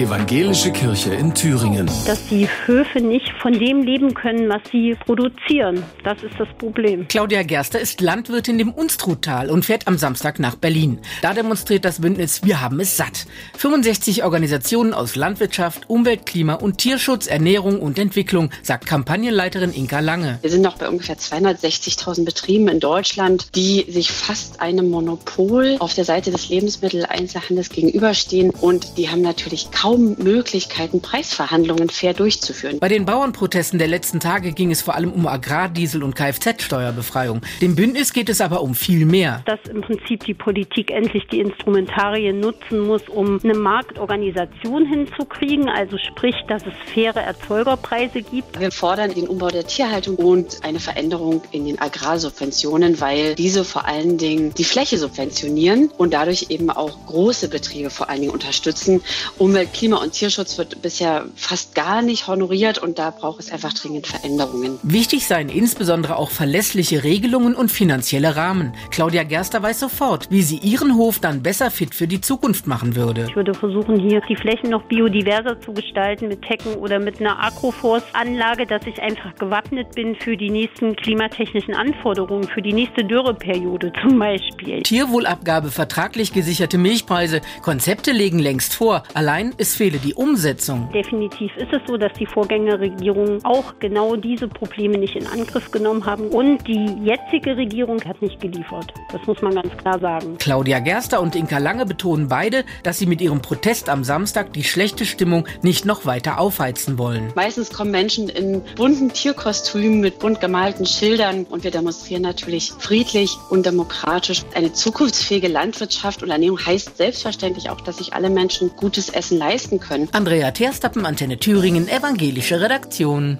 Evangelische Kirche in Thüringen. Dass die Höfe nicht von dem leben können, was sie produzieren. Das ist das Problem. Claudia Gerster ist Landwirtin im Unstruttal und fährt am Samstag nach Berlin. Da demonstriert das Bündnis Wir haben es satt. 65 Organisationen aus Landwirtschaft, Umwelt, Klima und Tierschutz, Ernährung und Entwicklung, sagt Kampagnenleiterin Inka Lange. Wir sind noch bei ungefähr 260.000 Betrieben in Deutschland, die sich fast einem Monopol auf der Seite des Lebensmitteleinzelhandels gegenüberstehen und die haben natürlich kaum kaum Möglichkeiten, Preisverhandlungen fair durchzuführen. Bei den Bauernprotesten der letzten Tage ging es vor allem um Agrardiesel und Kfz-Steuerbefreiung. Dem Bündnis geht es aber um viel mehr. Dass im Prinzip die Politik endlich die Instrumentarien nutzen muss, um eine Marktorganisation hinzukriegen, also sprich, dass es faire Erzeugerpreise gibt. Wir fordern den Umbau der Tierhaltung und eine Veränderung in den Agrarsubventionen, weil diese vor allen Dingen die Fläche subventionieren und dadurch eben auch große Betriebe vor allen Dingen unterstützen. Umwelt Klima- und Tierschutz wird bisher fast gar nicht honoriert und da braucht es einfach dringend Veränderungen. Wichtig seien insbesondere auch verlässliche Regelungen und finanzielle Rahmen. Claudia Gerster weiß sofort, wie sie ihren Hof dann besser fit für die Zukunft machen würde. Ich würde versuchen, hier die Flächen noch biodiverser zu gestalten mit Hecken oder mit einer Agroforst-Anlage, dass ich einfach gewappnet bin für die nächsten klimatechnischen Anforderungen, für die nächste Dürreperiode zum Beispiel. Tierwohlabgabe, vertraglich gesicherte Milchpreise, Konzepte legen längst vor. Allein es fehle die Umsetzung. Definitiv ist es so, dass die Vorgängerregierungen auch genau diese Probleme nicht in Angriff genommen haben. Und die jetzige Regierung hat nicht geliefert. Das muss man ganz klar sagen. Claudia Gerster und Inka Lange betonen beide, dass sie mit ihrem Protest am Samstag die schlechte Stimmung nicht noch weiter aufheizen wollen. Meistens kommen Menschen in bunten Tierkostümen mit bunt gemalten Schildern und wir demonstrieren natürlich friedlich und demokratisch. Eine zukunftsfähige Landwirtschaft und Ernährung heißt selbstverständlich auch, dass sich alle Menschen gutes Essen leisten können. Andrea Terstappen, Antenne Thüringen, evangelische Redaktion.